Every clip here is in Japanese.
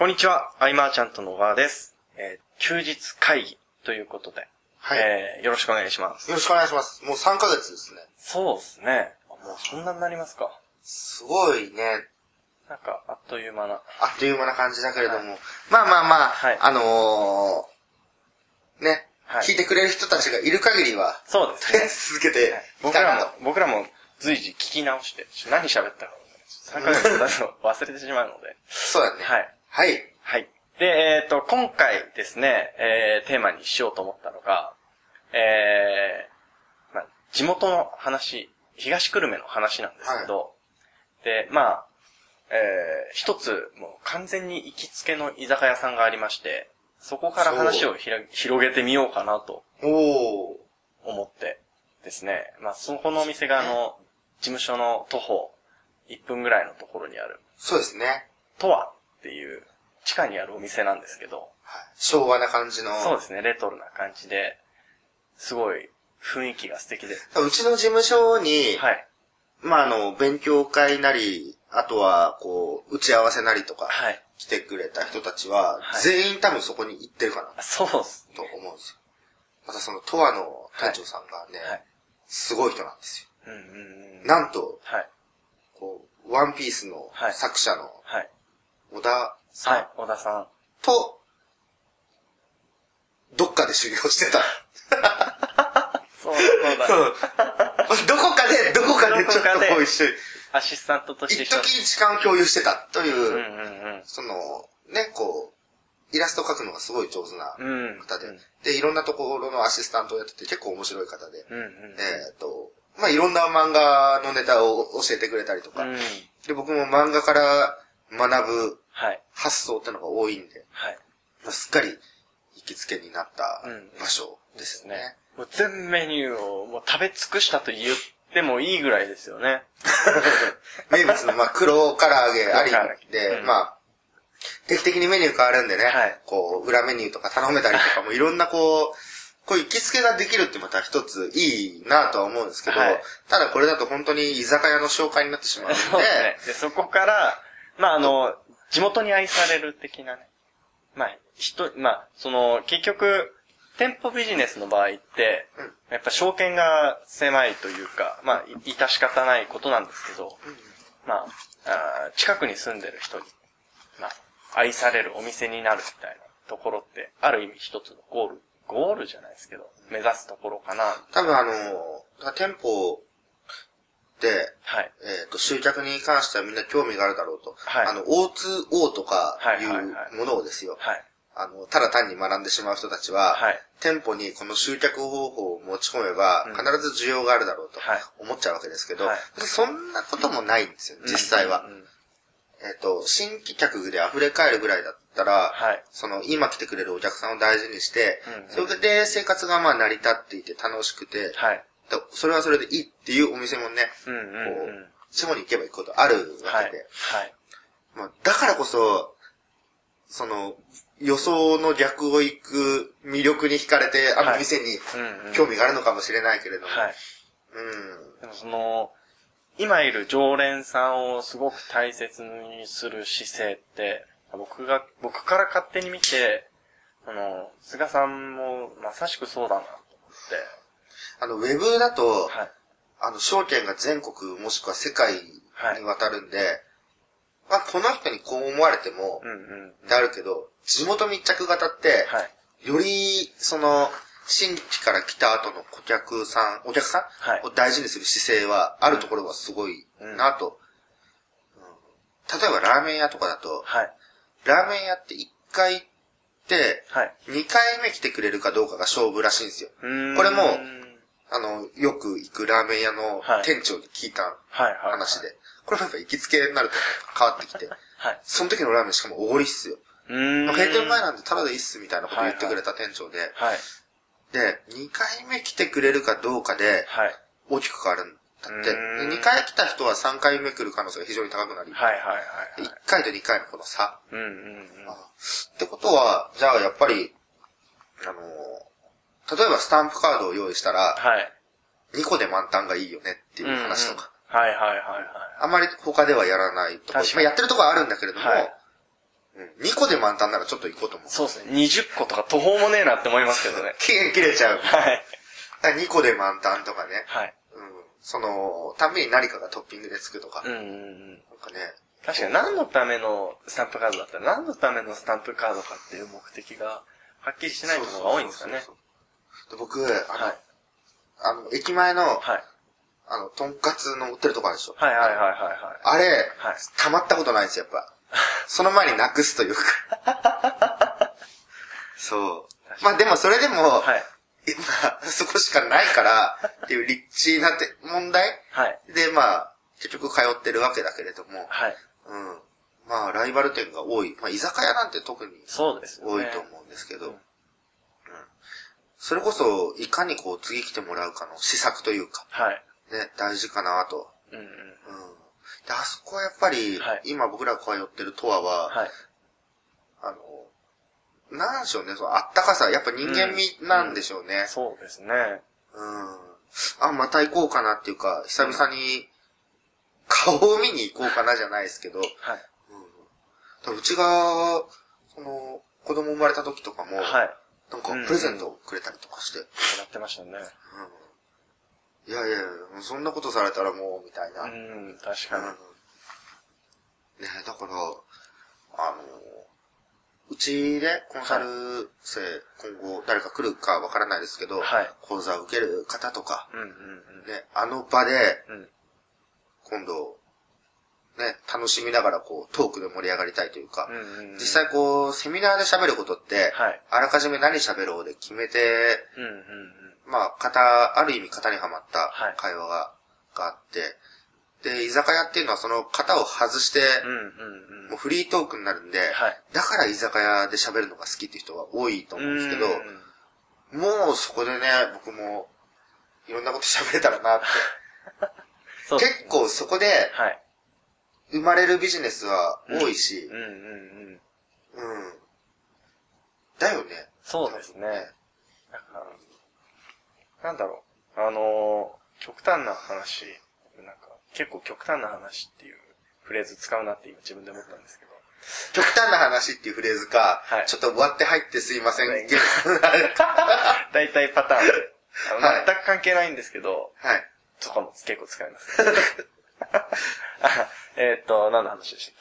こんにちは、アイマーちゃんとの小川です。えー休日会議ということで、はいえーよろしくお願いします。よろしくお願いします。もう3ヶ月ですね。そうですね。もうそんなになりますか？すごいね、なんか、あっという間な。あっという間な感じだけれども。まあまあまあ、はいあのー、ね、はい聞いてくれる人たちがいる限りは、そうですね。ず続けてい僕らもたいなと。、僕らも随時聞き直して、何喋ったか、3ヶ月経つと忘れてしまうので。そうだね。はい。はい。はい。で、えっ、と、今回ですね、えー、テーマにしようと思ったのが、えー、まあ、地元の話、東久留米の話なんですけど、で、まあ、えー、一つ、もう完全に行きつけの居酒屋さんがありまして、そこから話をひら広げてみようかなと。思ってですね、まあ、そこのお店があの、事務所の徒歩1分ぐらいのところにある、そうですね。とはっていう地下にあるお店なんですけど、はい昭和な感じの。そうですね、レトロな感じで、すごい雰囲気が素敵で。うちの事務所に、はい。まああの、勉強会なり、あとは、こう、打ち合わせなりとか、はい。来てくれた人たちは、はい全員多分そこに行ってるかな、そうっす。と思うんですよ。またその、トアの店長さんがね、はい。すごい人なんですよ。うんうんうん。なんと、はい。こう、ワンピースのはい作者のはい。小田さんはい。小田さん。と、どっかで修行してた。そうだ、そうだ。どこかで、どこかでちょっとこう一緒に、アシスタントとして一時時間を共有してたという、うんうんその、ね、こう、イラストを描くのがすごい上手なうん。うん。方で、うんで、いろんなところのアシスタントをやってて結構面白い方で、うんうん。えっ、と、まあ、いろんな漫画のネタを教えてくれたりとか、うん。で、僕も漫画から学ぶはい。発想ってのが多いんで、はい。まあすっかり行きつけになったうん場所ですね。ね。もう全メニューをもう食べ尽くしたと言ってもいいぐらいですよね。名物の、まあ、黒唐揚げありで、うんまあ、定期的にメニュー変わるんでね、はいこう、裏メニューとか頼めたりとかもいろんなこう、こう行きつけができるってまた一ついいなとは思うんですけど、はいただこれだと本当に居酒屋の紹介になってしまうので、そうですね。で、そこから、まあ、あの、地元に愛される的なね。まあ、人、まあ、その、結局、店舗ビジネスの場合って、うんやっぱ証券が狭いというか、まあ、い致し方ないことなんですけど、まああー近くに住んでる人に、まあ、愛されるお店になるみたいなところって、ある意味一つのゴール、ゴールじゃないですけど、目指すところかな。多分あの、店舗で、はい。えっ、と、集客に関してはみんな興味があるだろうと。はいあの、O2O とかいうものをですよ。はい。あの、ただ単に学んでしまう人たちは、はい店舗にこの集客方法を持ち込めば、うん必ず需要があるだろうとはい思っちゃうわけですけど、そんなこともないんですよ、実際は。うんうんうんえっ、と、新規客で溢れ返るぐらいだったら、はいその、今来てくれるお客さんを大事にして、うんうんそれで生活がまあ成り立っていて楽しくて、それはそれでいいっていうお店もね、うんうんうんこう、地方に行けば行くことあるわはいけで、。はい。まあ、だからこそ、その、予想の逆を行く魅力に惹かれて、あの店に興味があるのかもしれないけれども、はい。うん。でもその、今いる常連さんをすごく大切にする姿勢って、僕が、僕から勝手に見て、あの、菅さんもまさしくそうだなと思って、あの、ウェブだと、はい。あの、証券が全国もしくは世界にわたるんで、まあ、この人にこう思われてもう、んうん。であるけど、地元密着型って、はい。より、その、新規から来た後の顧客さん、お客さはいんを大事にする姿勢は、あるところはすごいなと。うん例えばラーメン屋とかだと、はい。ラーメン屋って1回行って、はい。2回目来てくれるかどうかが勝負らしいんですよ。これもはいあの、よく行くラーメン屋のはい店長に聞いたはい。話で。これもやっぱ行きつけになると変わってきて。はい。その時のラーメンしかもおごりっすよ。うーん。閉店前なんでタダでいいっすみたいなこと言ってくれた店長で。はい。で、2回目来てくれるかどうかではい。大きく変わるんだって。うーんで2回来た人は3回目来る可能性が非常に高くなり、はい。はい。はい。1回と2回のこの差。うんうんうん。ってことは、じゃあやっぱり、あのー例えばスタンプカードを用意したら、はい。2個で満タンがいいよねっていう話とか。うんうんはいはいはいはい。あまり他ではやらないところ。確かにまあやってるところはあるんだけれども、はいうん。2個で満タンならちょっと行こうと思う。そうですね。20個とか途方もねえなって思いますけどね。期限切れちゃう。はい。だから2個で満タンとかね。はい。うん。その、たんびに何かがトッピングでつくとか。うんうんうん。なんかね。確かに何のためのスタンプカードだったら何のためのスタンプカードかっていう目的がはっきりしないものが多いんですかねそう。そうそうで僕、あの、はい。あの、駅前の、はい。あの、とんかつの売ってるとこあるでしょ。はいはいはいはいはい。あれ、はい溜まったことないんですよ、やっぱ。その前になくすというか。そう。まあでもそれでも、はい。えまあ、そこしかないから、っていう立地なんて問題？はい。で、まあ、結局通ってるわけだけれども、はい。うん。まあ、ライバル店が多い。まあ、居酒屋なんて特に。多いと思うんですけど、うん。それこそ、いかにこう、次来てもらうかの施策というか、はい。ね、大事かなと。うんうん。うん。で、あそこはやっぱり、はい今僕らが通ってるトアは、はい。あの、なんでしょうね、そのあったかさ、やっぱ人間味なんでしょうね。そうですね。うん。あ、また行こうかなっていうか、久々に顔を見に行こうかなじゃないですけど、はい。うん、うちが、その、子供生まれた時とかも、はい。なんかプレゼントをくれたりとかして、やってましたね。いやいやいや、そんなことされたらもう、みたいな。うん、確かに。うんねだから、あの、うちでコンサル生、今後誰か来るかわからないですけど、はい講座を受ける方とか、うんうんうん。ね、あの場で、うん。今度、ね、楽しみながらこう、トークで盛り上がりたいというか、うんうんうん実際こう、セミナーで喋ることって、はいあらかじめ何喋ろうで決めて、うんうんうん。まあ、型、ある意味型にはまったはい会話が,、があって、で、居酒屋っていうのはその型を外して、うんうんうん。もうフリートークになるんで、はいだから居酒屋で喋るのが好きっていう人が多いと思うんですけど、うんうんもうそこでね、僕もいろんなこと喋れたらなって。結構そこではい。生まれるビジネスは多いしうん、うんうん。うん。だよね。そうですね。なんかなんだろう。あのー、極端な話、なんか、結構極端な話っていうフレーズ使うなって今自分で思ったんですけど。極端な話っていうフレーズか、はいちょっと割って入ってすいませんはいけど、大体パターンで。全く関係ないんですけど、はい。とかも結構使います、ね。あ えーっと、何の話でしたっ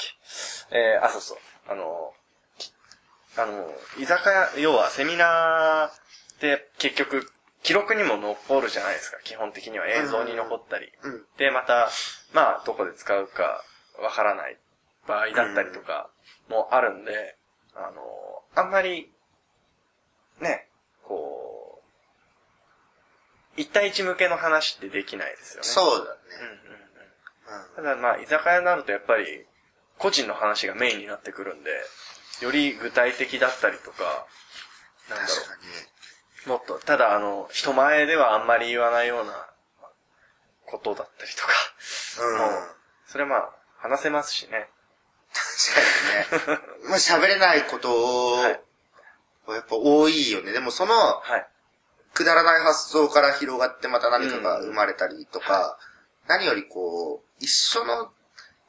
け？えー、あ、そうそう。あの、きあの、居酒屋、要はセミナーって結局、記録にも残るじゃないですか。基本的には映像に残ったり。うん。で、また、まあ、どこで使うかわからない場合だったりとかもあるんで、あの、あんまり、ね、こう、一対一向けの話ってできないですよね。そうだね。うんうんうん。うんただまあ、居酒屋になるとやっぱり、個人の話がメインになってくるんで、より具体的だったりとか、なんだろ。う。もっと、ただあの、人前ではあんまり言わないようなことだったりとか、うん。もうそれはまあ、話せますしね。確かにね。まあ喋れないことを、はいやっぱ多いよね。でもその、はい。くだらない発想から広がってまた何かが生まれたりとか、何よりこう、一緒の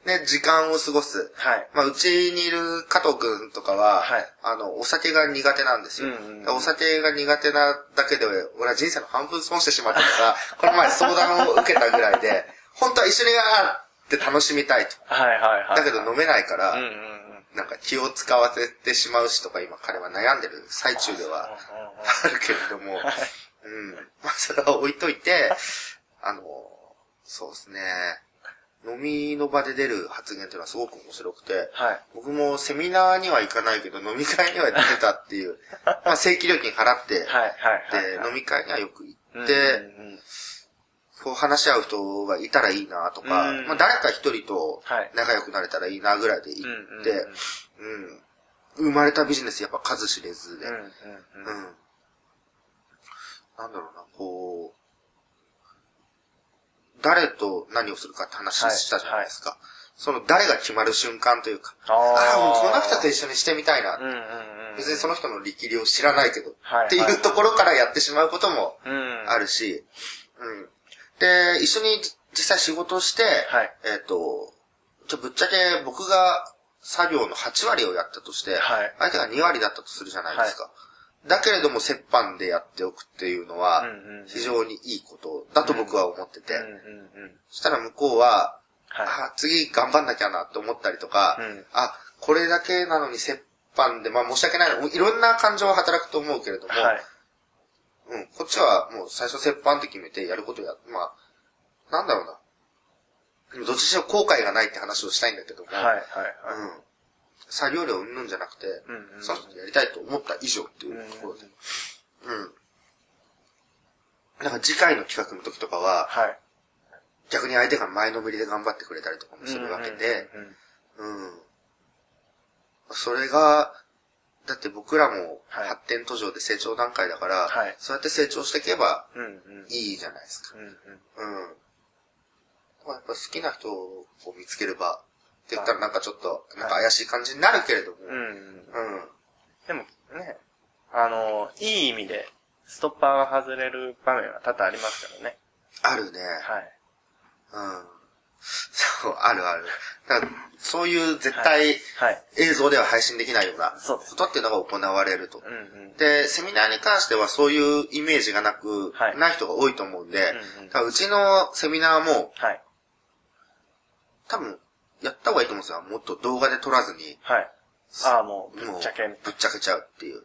ね、時間を過ごす。はい。まあ、うちにいる加藤くんとかは、はいあの、お酒が苦手なんですよ。うんうんうんお酒が苦手なだけで、俺は人生の半分損してしまったとか、この前相談を受けたぐらいで、本当は一緒にやって楽しみたいと。はいはいはい。だけど飲めないから、うんうんうん。なんか気を使わせてしまうしとか今彼は悩んでる最中ではあるけれども、うん。まあそれは置いといて、あの、そうですね。飲みの場で出る発言っていうのはすごく面白くて、はい。僕もセミナーには行かないけど飲み会には出てたっていう、まあ正規料金払って、はいはいはい。で、飲み会にはよく行うんって、うんうんこう話し合う人がいたらいいなとか、うんまあ誰か一人とはい仲良くなれたらいいなぐらいで行うんうんって、うん。生まれたビジネスやっぱ数知れずで、うんうん。うんうん。なんだろうな、こう、誰と何をするかって話したじゃないですか。その誰が決まる瞬間というか、あああ、もうこのー人と一緒にしてみたいな。うんうんうん。別にその人の力量を知らないけど、はいっていうところからやってしまうこともうん。あるし、うん。で、一緒に実際仕事して、はいえっ、と、ちょ、ぶっちゃけ僕が作業の8割をやったとして、はい相手が2割だったとするじゃないですか。だけれども折半でやっておくっていうのは非常にいいことだと僕は思ってて。そしたら向こうは、はあ次頑張んなきゃなって思ったりとか、うんあ、これだけなのに折半で、まあ申し訳ない。いろんな感情は働くと思うけれども、い。はい。うん、こっちはもう最初折半って決めてやることや、まあ、なんだろうな。どっちにしろ後悔がないって話をしたいんだけども、はい、はい、はい。うん。作業量うんじゃなくて、うんうんその人にやりたいと思った以上っていうところで。うん。なんか次回の企画の時とかは、はい。逆に相手が前のめりで頑張ってくれたりとかもするわけで、うんうん。それが、だって僕らもはい発展途上で成長段階だから、はいそうやって成長していけば。いいじゃないですか。うんうん。うん。やっぱ好きな人を見つければ、って言ったらなんかちょっと、なんか怪しい感じになるけれども、うんうん。うん。でもね、あの、いい意味で、ストッパーが外れる場面は多々ありますからね。あるね。はい。うん。そう、あるある。だからそういう絶対はい。映像では配信できないようなことっていうのが行われると。で、セミナーに関してはそういうイメージがなく、はいない人が多いと思うんで、ううちのセミナーもはい。多分やった方がいいと思うんですよ。もっと動画で撮らずに、はい。ああ、もう、ぶっちゃけ、ぶっちゃけちゃうっていう。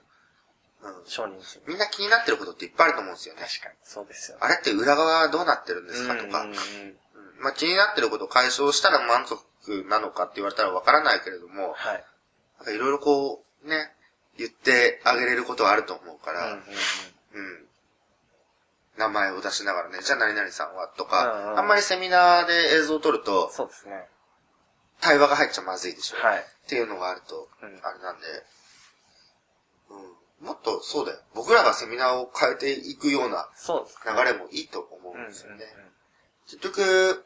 うん。承認する。みんな気になってることっていっぱいあると思うんですよね。確かに、そうですよね。あれって裏側はどうなってるんですかとか、うんうんまあ気になってることを解消したら満足なのかって言われたらわからないけれども、はい。いろいろこう、ね、言ってあげれることはあると思うから、うんうんうんうん。名前を出しながらね、じゃあ何々さんはとか、うんうんあんまりセミナーで映像を撮ると、そうですね。対話が入っちゃまずいでしょ。はい。っていうのがあると、うんあれなんで、うん。もっとそうだよ。僕らがセミナーを変えていくような。流れもいいと思ううんですよね。うん結局、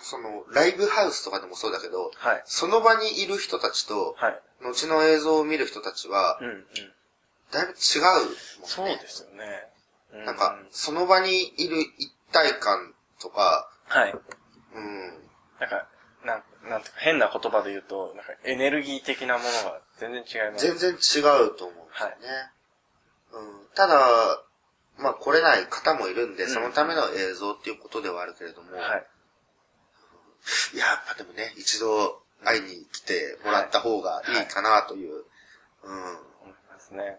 その、ライブハウスとかでもそうだけど、はい。その場にいる人たちと、はい。後の映像を見る人たちはう、んうん。だいぶ違うもんね。そうですよね。うなんか、その場にいる一体感とか、はい。うん、なんか変な言葉で言うと、なんかエネルギー的なものが全然違います。全然違うと思うんですよね。うん、ただ、まあ来れない方もいるんで、うんそのための映像っていうことではあるけれども、はい。いや、やっぱでもね、一度会いに来てもらった方がいいかなという、うん、思いますね。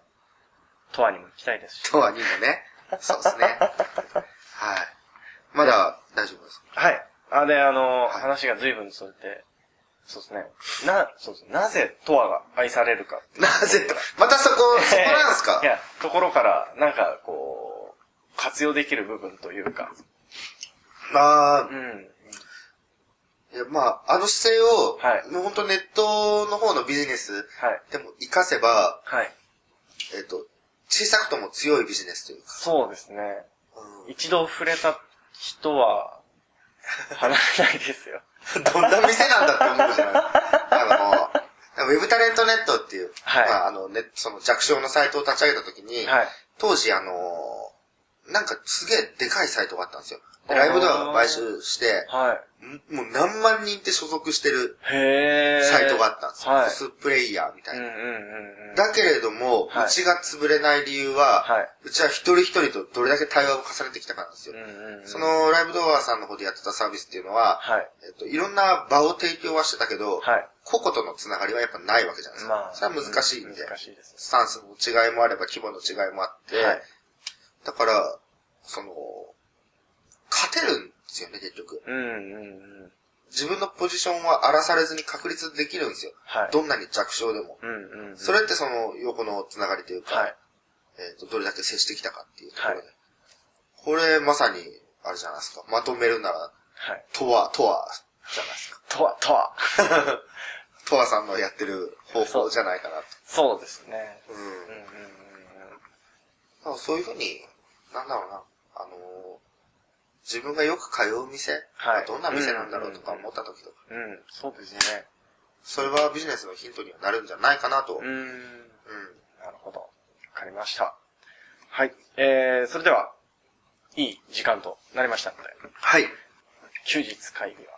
とわにも行きたいですし。とはにもね、そうですね。はい。まだ大丈夫ですか？はい。あ、で、あの、はい話が随分それて、そうですね。な、そうですね。なぜトワが愛されるかなぜと、またそこ、そこなんですか？いや、ところから、なんかこう、活用できる部分というか。まあう、ん。いや、まあ、あの姿勢を、はいもう本当ネットの方のビジネスはい。でも活かせば、はい。えっ、と、小さくとも強いビジネスというか、そうですね。う一度触れた人は、離れないですよ。ん、どんな店なんだって思うじゃないあの、ウェブタレントネットっていう、はいまあ、あの、ね、その弱小のサイトを立ち上げたときに、はい。当時あの、なんかすげえでかいサイトがあったんですよ。でライブドアが買収して、はんもう何万人って所属してる。サイトがあったんですよ。はい。スプレイヤーみたいな。うんうんうんうん。だけれども、はいうちが潰れない理由は、はいうちは一人一人とどれだけ対話を重ねてきたかなんですよ。うんうんうん。そ、のライブドアさんの方でやってたサービスっていうのは、はい。えっと、いろんな場を提供はしてたけど、はい。個々とのつながりはやっぱないわけじゃないですか。まあ。それは難しいんで、難しいです。スタンスの違いもあれば規模の違いもあって、はい。だから、その、勝てるんですよね、結局。うんうんうん。自分のポジションは荒らされずに確立できるんですよ。はい。どんなに弱小でも。うんうんうん。それってその横のつながりというか、はい。えっ、と、どれだけ接してきたかっていうところで。はいこれまさに、あれじゃないですか。まとめるなら、はい。とは、とは、じゃないですか。とは、とは。とわさんのやってる方法じゃないかなと。そうですね。うん。うんうんうんそういうふうに、なんだろうな、あのー自分がよく通う店、はいどんな店なんだろうとか思った時とか、うん、そうですね。それはビジネスのヒントにはなるんじゃないかなと。ううん。ん。なるほど。わかりました。はい。えー、それでは、いい時間となりましたので、はい。休日会議は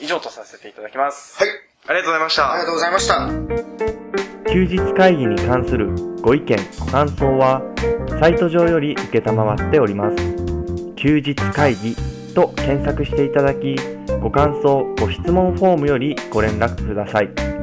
以上とさせていただきます。はい。ありがとうございました。ありがとうございました。休日会議に関するご意見、ご感想は、サイト上より受けたまわっております。休日会議と検索していただき、ご感想、ご質問フォームよりご連絡ください。